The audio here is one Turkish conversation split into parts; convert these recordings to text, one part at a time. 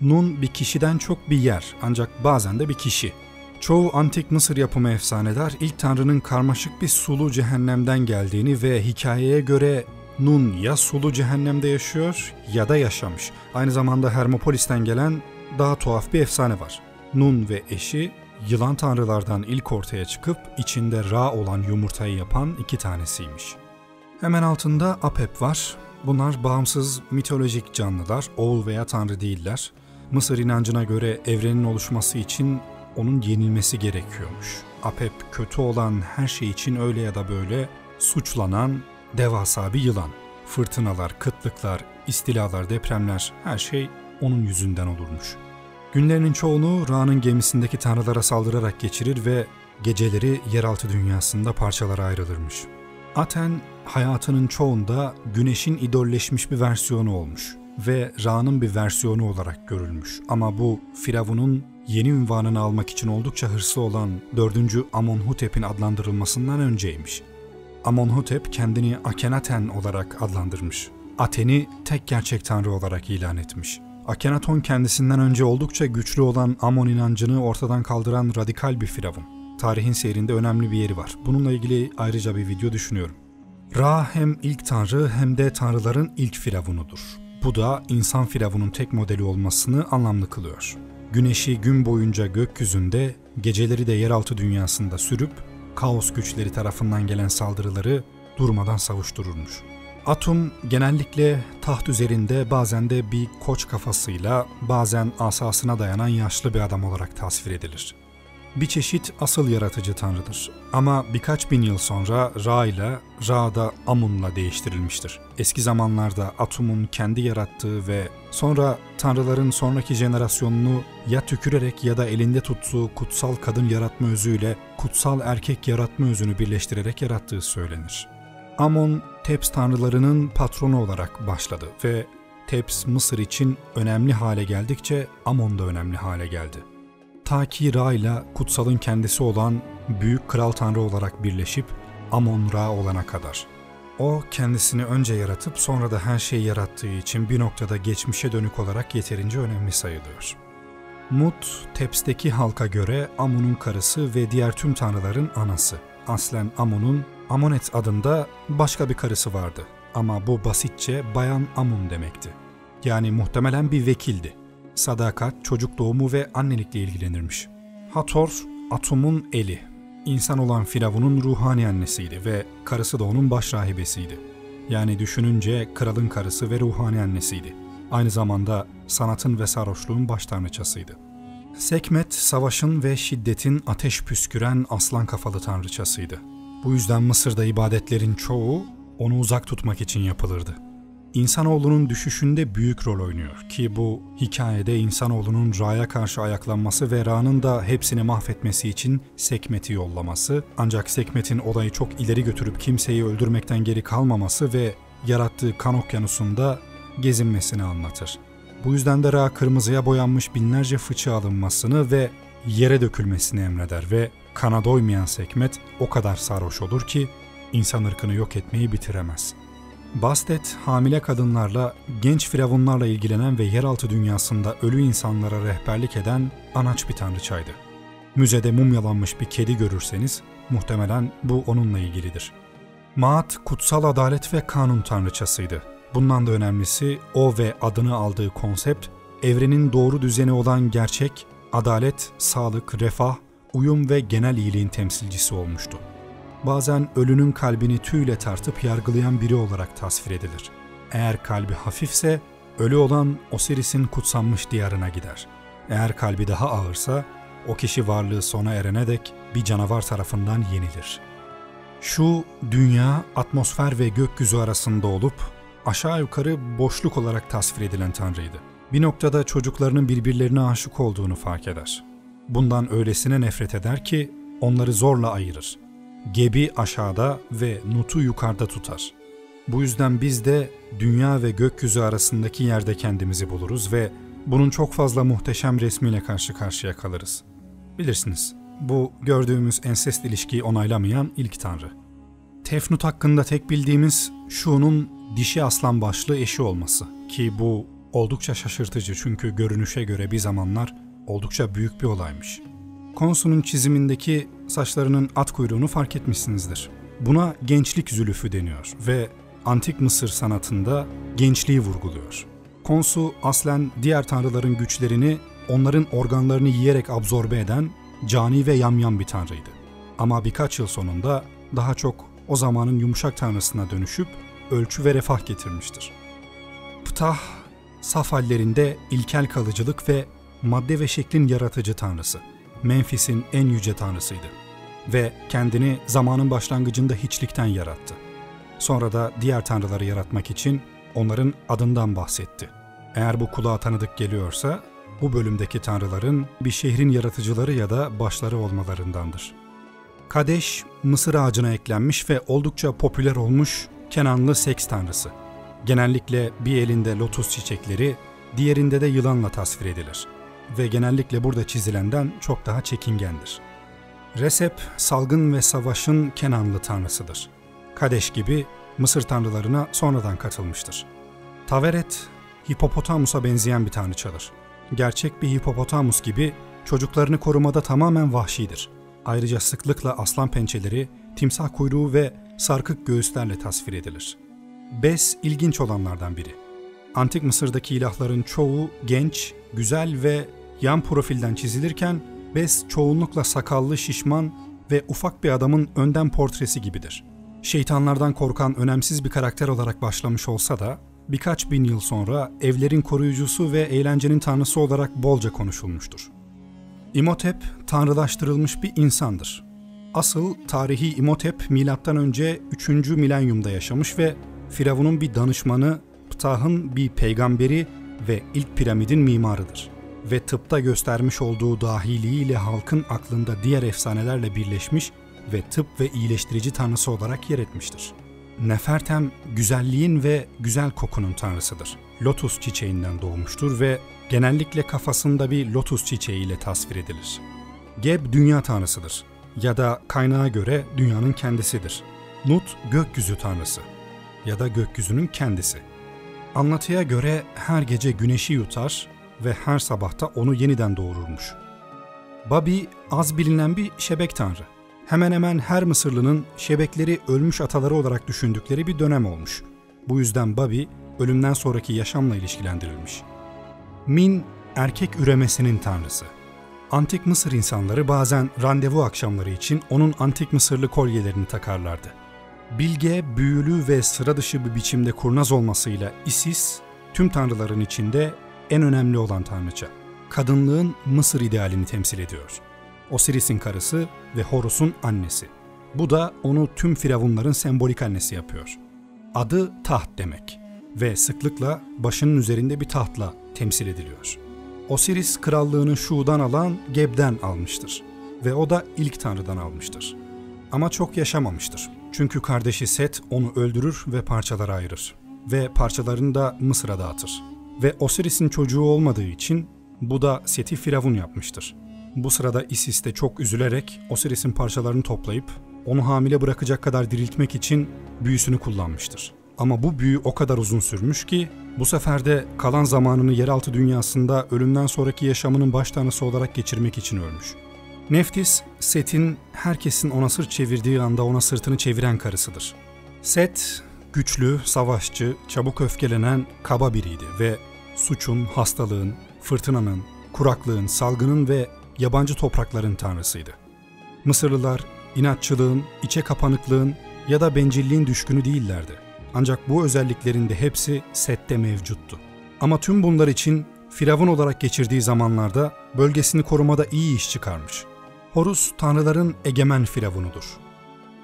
Nun bir kişiden çok bir yer ancak bazen de bir kişi. Çoğu antik Mısır yapımı efsaneler ilk tanrının karmaşık bir sulu cehennemden geldiğini ve hikayeye göre Nun ya sulu cehennemde yaşıyor ya da yaşamış. Aynı zamanda Hermopolis'ten gelen daha tuhaf bir efsane var. Nun ve eşi yılan tanrılardan ilk ortaya çıkıp içinde Ra olan yumurtayı yapan iki tanesiymiş. Hemen altında Apep var. Bunlar bağımsız mitolojik canlılar, oğul veya tanrı değiller. Mısır inancına göre evrenin oluşması için onun yenilmesi gerekiyormuş. Apep kötü olan her şey için öyle ya da böyle suçlanan devasa bir yılan. Fırtınalar, kıtlıklar, istilalar, depremler her şey onun yüzünden olurmuş. Günlerinin çoğunu Ra'nın gemisindeki tanrılara saldırarak geçirir ve geceleri yeraltı dünyasında parçalara ayrılırmış. Aten hayatının çoğunda güneşin idolleşmiş bir versiyonu olmuş ve Ra'nın bir versiyonu olarak görülmüş. Ama bu Firavun'un yeni ünvanını almak için oldukça hırslı olan 4. Amonhotep'in adlandırılmasından önceymiş. Amonhotep kendini Akenaten olarak adlandırmış. Aten'i tek gerçek tanrı olarak ilan etmiş. Akenaton kendisinden önce oldukça güçlü olan Amon inancını ortadan kaldıran radikal bir firavun. Tarihin seyrinde önemli bir yeri var. Bununla ilgili ayrıca bir video düşünüyorum. Ra hem ilk tanrı hem de tanrıların ilk firavunudur. Bu da insan firavunun tek modeli olmasını anlamlı kılıyor. Güneşi gün boyunca gökyüzünde, geceleri de yeraltı dünyasında sürüp kaos güçleri tarafından gelen saldırıları durmadan savuştururmuş. Atum genellikle taht üzerinde bazen de bir koç kafasıyla bazen asasına dayanan yaşlı bir adam olarak tasvir edilir. Bir çeşit asıl yaratıcı tanrıdır. Ama birkaç bin yıl sonra Ra ile Ra da Amun'la değiştirilmiştir. Eski zamanlarda Atum'un kendi yarattığı ve sonra tanrıların sonraki jenerasyonunu ya tükürerek ya da elinde tuttuğu kutsal kadın yaratma özüyle kutsal erkek yaratma özünü birleştirerek yarattığı söylenir. Amon, Tebs tanrılarının patronu olarak başladı ve Tebs Mısır için önemli hale geldikçe Amon da önemli hale geldi. Ta ki Ra ile kutsalın kendisi olan büyük kral tanrı olarak birleşip Amon Ra olana kadar. O kendisini önce yaratıp sonra da her şeyi yarattığı için bir noktada geçmişe dönük olarak yeterince önemli sayılıyor. Mut, Teps'teki halka göre Amon'un karısı ve diğer tüm tanrıların anası. Aslen Amon'un Amonet adında başka bir karısı vardı ama bu basitçe Bayan Amun demekti. Yani muhtemelen bir vekildi. Sadakat, çocuk doğumu ve annelikle ilgilenirmiş. Hathor, Atum'un eli. İnsan olan Firavun'un ruhani annesiydi ve karısı da onun baş rahibesiydi. Yani düşününce kralın karısı ve ruhani annesiydi. Aynı zamanda sanatın ve sarhoşluğun baş tanrıçasıydı. Sekmet, savaşın ve şiddetin ateş püsküren aslan kafalı tanrıçasıydı. Bu yüzden Mısır'da ibadetlerin çoğu onu uzak tutmak için yapılırdı. İnsanoğlunun düşüşünde büyük rol oynuyor ki bu hikayede insanoğlunun Ra'ya karşı ayaklanması ve Ra'nın da hepsini mahvetmesi için Sekmet'i yollaması ancak Sekmet'in olayı çok ileri götürüp kimseyi öldürmekten geri kalmaması ve yarattığı kan okyanusunda gezinmesini anlatır. Bu yüzden de Ra kırmızıya boyanmış binlerce fıçı alınmasını ve yere dökülmesini emreder ve kana doymayan Sekmet o kadar sarhoş olur ki insan ırkını yok etmeyi bitiremez. Bastet, hamile kadınlarla, genç firavunlarla ilgilenen ve yeraltı dünyasında ölü insanlara rehberlik eden anaç bir tanrıçaydı. Müzede mumyalanmış bir kedi görürseniz muhtemelen bu onunla ilgilidir. Maat, kutsal adalet ve kanun tanrıçasıydı. Bundan da önemlisi o ve adını aldığı konsept, evrenin doğru düzeni olan gerçek, adalet, sağlık, refah, uyum ve genel iyiliğin temsilcisi olmuştu. Bazen ölünün kalbini tüyle tartıp yargılayan biri olarak tasvir edilir. Eğer kalbi hafifse ölü olan Osiris'in kutsanmış diyarına gider. Eğer kalbi daha ağırsa o kişi varlığı sona erene dek bir canavar tarafından yenilir. Şu dünya, atmosfer ve gökyüzü arasında olup aşağı yukarı boşluk olarak tasvir edilen tanrıydı. Bir noktada çocuklarının birbirlerine aşık olduğunu fark eder. Bundan öylesine nefret eder ki onları zorla ayırır. Gebi aşağıda ve Nut'u yukarıda tutar. Bu yüzden biz de dünya ve gökyüzü arasındaki yerde kendimizi buluruz ve bunun çok fazla muhteşem resmiyle karşı karşıya kalırız. Bilirsiniz, bu gördüğümüz ensest ilişkiyi onaylamayan ilk tanrı. Tefnut hakkında tek bildiğimiz şunun dişi aslan başlı eşi olması ki bu Oldukça şaşırtıcı çünkü görünüşe göre bir zamanlar oldukça büyük bir olaymış. Konsu'nun çizimindeki saçlarının at kuyruğunu fark etmişsinizdir. Buna gençlik zülüfü deniyor ve antik Mısır sanatında gençliği vurguluyor. Konsu aslen diğer tanrıların güçlerini onların organlarını yiyerek absorbe eden cani ve yamyam bir tanrıydı. Ama birkaç yıl sonunda daha çok o zamanın yumuşak tanrısına dönüşüp ölçü ve refah getirmiştir. Ptah, saf hallerinde ilkel kalıcılık ve madde ve şeklin yaratıcı tanrısı. Memphis'in en yüce tanrısıydı ve kendini zamanın başlangıcında hiçlikten yarattı. Sonra da diğer tanrıları yaratmak için onların adından bahsetti. Eğer bu kulağa tanıdık geliyorsa bu bölümdeki tanrıların bir şehrin yaratıcıları ya da başları olmalarındandır. Kadeş, mısır ağacına eklenmiş ve oldukça popüler olmuş Kenanlı seks tanrısı. Genellikle bir elinde lotus çiçekleri, diğerinde de yılanla tasvir edilir ve genellikle burada çizilenden çok daha çekingendir. Resep, salgın ve savaşın Kenanlı tanrısıdır. Kadeş gibi Mısır tanrılarına sonradan katılmıştır. Taveret, hipopotamusa benzeyen bir tanrıçadır. Gerçek bir hipopotamus gibi çocuklarını korumada tamamen vahşidir. Ayrıca sıklıkla aslan pençeleri, timsah kuyruğu ve sarkık göğüslerle tasvir edilir. Bes ilginç olanlardan biri. Antik Mısır'daki ilahların çoğu genç, güzel ve yan profilden çizilirken Bes çoğunlukla sakallı, şişman ve ufak bir adamın önden portresi gibidir. Şeytanlardan korkan önemsiz bir karakter olarak başlamış olsa da birkaç bin yıl sonra evlerin koruyucusu ve eğlencenin tanrısı olarak bolca konuşulmuştur. İmhotep tanrılaştırılmış bir insandır. Asıl tarihi İmhotep M.Ö. 3. milenyumda yaşamış ve Firavun'un bir danışmanı, Ptah'ın bir peygamberi ve ilk piramidin mimarıdır. Ve tıpta göstermiş olduğu dahiliğiyle halkın aklında diğer efsanelerle birleşmiş ve tıp ve iyileştirici tanrısı olarak yer etmiştir. Nefertem güzelliğin ve güzel kokunun tanrısıdır. Lotus çiçeğinden doğmuştur ve genellikle kafasında bir lotus çiçeğiyle tasvir edilir. Geb dünya tanrısıdır ya da kaynağa göre dünyanın kendisidir. Nut gökyüzü tanrısı ya da gökyüzünün kendisi. Anlatıya göre her gece güneşi yutar ve her sabahta onu yeniden doğururmuş. Babi az bilinen bir şebek tanrı. Hemen hemen her Mısırlının şebekleri ölmüş ataları olarak düşündükleri bir dönem olmuş. Bu yüzden Babi ölümden sonraki yaşamla ilişkilendirilmiş. Min erkek üremesinin tanrısı. Antik Mısır insanları bazen randevu akşamları için onun antik Mısırlı kolyelerini takarlardı. Bilge, büyülü ve sıra dışı bir biçimde kurnaz olmasıyla Isis, tüm tanrıların içinde en önemli olan tanrıça. Kadınlığın Mısır idealini temsil ediyor. Osiris'in karısı ve Horus'un annesi. Bu da onu tüm firavunların sembolik annesi yapıyor. Adı taht demek ve sıklıkla başının üzerinde bir tahtla temsil ediliyor. Osiris krallığını Şu'dan alan Geb'den almıştır ve o da ilk tanrıdan almıştır. Ama çok yaşamamıştır. Çünkü kardeşi Set onu öldürür ve parçalara ayırır ve parçalarını da Mısır'a dağıtır. Ve Osiris'in çocuğu olmadığı için bu da Set'i firavun yapmıştır. Bu sırada Isis de çok üzülerek Osiris'in parçalarını toplayıp onu hamile bırakacak kadar diriltmek için büyüsünü kullanmıştır. Ama bu büyü o kadar uzun sürmüş ki bu sefer de kalan zamanını yeraltı dünyasında ölümden sonraki yaşamının baş tanrısı olarak geçirmek için ölmüş. Neftis, Set'in herkesin ona sırt çevirdiği anda ona sırtını çeviren karısıdır. Set, güçlü, savaşçı, çabuk öfkelenen, kaba biriydi ve suçun, hastalığın, fırtınanın, kuraklığın, salgının ve yabancı toprakların tanrısıydı. Mısırlılar inatçılığın, içe kapanıklığın ya da bencilliğin düşkünü değillerdi. Ancak bu özelliklerin de hepsi Set'te mevcuttu. Ama tüm bunlar için Firavun olarak geçirdiği zamanlarda bölgesini korumada iyi iş çıkarmış. Horus tanrıların egemen firavunudur.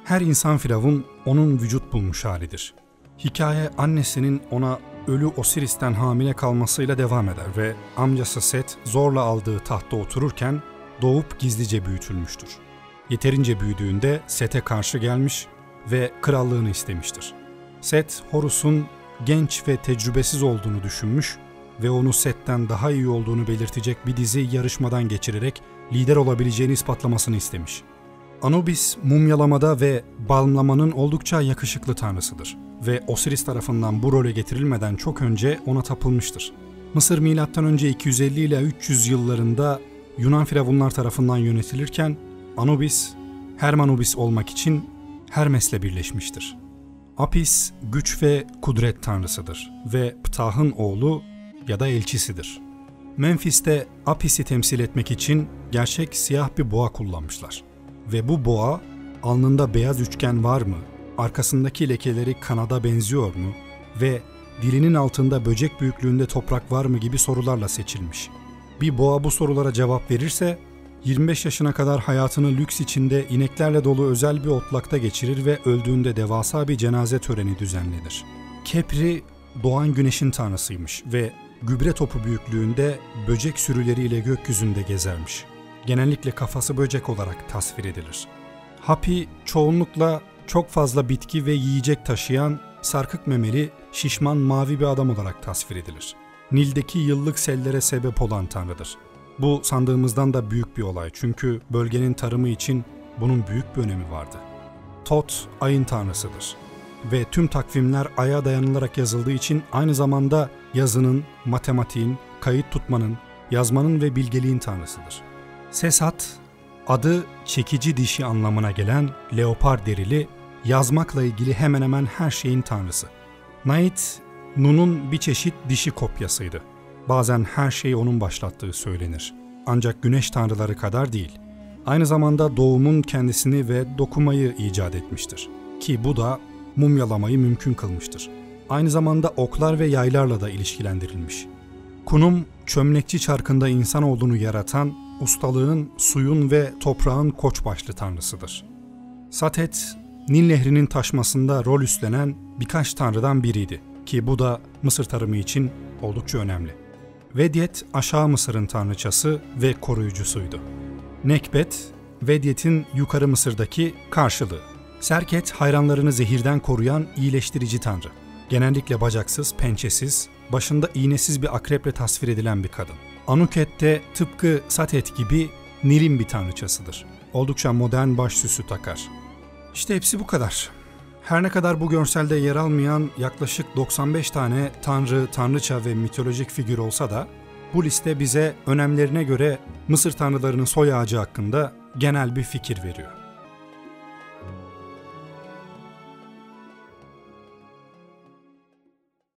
Her insan firavun onun vücut bulmuş halidir. Hikaye annesinin ona ölü Osiris'ten hamile kalmasıyla devam eder ve amcası Set zorla aldığı tahtta otururken doğup gizlice büyütülmüştür. Yeterince büyüdüğünde Set'e karşı gelmiş ve krallığını istemiştir. Set, Horus'un genç ve tecrübesiz olduğunu düşünmüş ve onu Set'ten daha iyi olduğunu belirtecek bir dizi yarışmadan geçirerek lider olabileceğini ispatlamasını istemiş. Anubis, mumyalamada ve balmlamanın oldukça yakışıklı tanrısıdır ve Osiris tarafından bu role getirilmeden çok önce ona tapılmıştır. Mısır M.Ö. 250 ile 300 yıllarında Yunan firavunlar tarafından yönetilirken Anubis, Hermanubis olmak için Hermes'le birleşmiştir. Apis güç ve kudret tanrısıdır ve Ptah'ın oğlu ya da elçisidir. Memphis'te Apis'i temsil etmek için gerçek siyah bir boğa kullanmışlar. Ve bu boğa alnında beyaz üçgen var mı, arkasındaki lekeleri kanada benziyor mu ve dilinin altında böcek büyüklüğünde toprak var mı gibi sorularla seçilmiş. Bir boğa bu sorulara cevap verirse 25 yaşına kadar hayatını lüks içinde ineklerle dolu özel bir otlakta geçirir ve öldüğünde devasa bir cenaze töreni düzenlenir. Kepri doğan güneşin tanrısıymış ve gübre topu büyüklüğünde böcek sürüleriyle gökyüzünde gezermiş. Genellikle kafası böcek olarak tasvir edilir. Hapi çoğunlukla çok fazla bitki ve yiyecek taşıyan sarkık memeli, şişman mavi bir adam olarak tasvir edilir. Nil'deki yıllık sellere sebep olan tanrıdır. Bu sandığımızdan da büyük bir olay çünkü bölgenin tarımı için bunun büyük bir önemi vardı. Tot ayın tanrısıdır ve tüm takvimler aya dayanılarak yazıldığı için aynı zamanda yazının, matematiğin, kayıt tutmanın, yazmanın ve bilgeliğin tanrısıdır. Sesat, adı çekici dişi anlamına gelen leopar derili, yazmakla ilgili hemen hemen her şeyin tanrısı. Nait, Nun'un bir çeşit dişi kopyasıydı. Bazen her şeyi onun başlattığı söylenir. Ancak güneş tanrıları kadar değil. Aynı zamanda doğumun kendisini ve dokumayı icat etmiştir. Ki bu da mumyalamayı mümkün kılmıştır. Aynı zamanda oklar ve yaylarla da ilişkilendirilmiş. Kunum, çömlekçi çarkında insan olduğunu yaratan, ustalığın, suyun ve toprağın koç başlı tanrısıdır. Satet, Nil Nehri'nin taşmasında rol üstlenen birkaç tanrıdan biriydi ki bu da Mısır tarımı için oldukça önemli. Vedyet aşağı Mısır'ın tanrıçası ve koruyucusuydu. Nekbet, Vedyet'in yukarı Mısır'daki karşılığı. Serket hayranlarını zehirden koruyan iyileştirici tanrı. Genellikle bacaksız, pençesiz, başında iğnesiz bir akreple tasvir edilen bir kadın. Anuket de tıpkı Satet gibi Nil'in bir tanrıçasıdır. Oldukça modern baş süsü takar. İşte hepsi bu kadar. Her ne kadar bu görselde yer almayan yaklaşık 95 tane tanrı, tanrıça ve mitolojik figür olsa da bu liste bize önemlerine göre Mısır tanrılarının soy ağacı hakkında genel bir fikir veriyor.